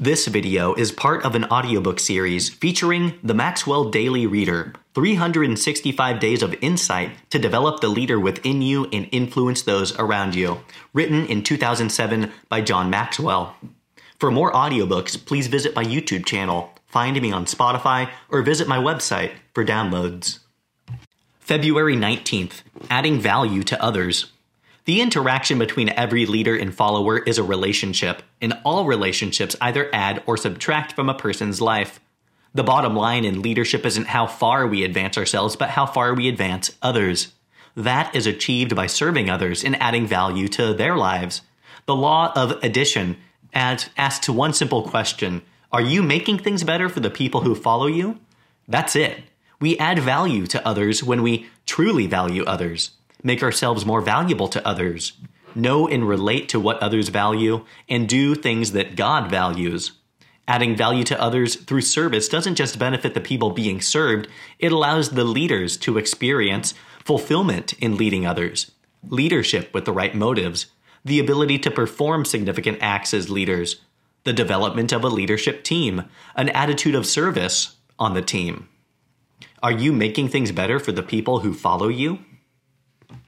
This video is part of an audiobook series featuring the Maxwell Daily Reader 365 Days of Insight to Develop the Leader Within You and Influence Those Around You, written in 2007 by John Maxwell. For more audiobooks, please visit my YouTube channel, find me on Spotify, or visit my website for downloads. February 19th Adding Value to Others. The interaction between every leader and follower is a relationship, and all relationships either add or subtract from a person's life. The bottom line in leadership isn't how far we advance ourselves, but how far we advance others. That is achieved by serving others and adding value to their lives. The law of addition adds, asks to one simple question Are you making things better for the people who follow you? That's it. We add value to others when we truly value others make ourselves more valuable to others, know and relate to what others value, and do things that God values. Adding value to others through service doesn't just benefit the people being served, it allows the leaders to experience fulfillment in leading others, leadership with the right motives, the ability to perform significant acts as leaders, the development of a leadership team, an attitude of service on the team. Are you making things better for the people who follow you?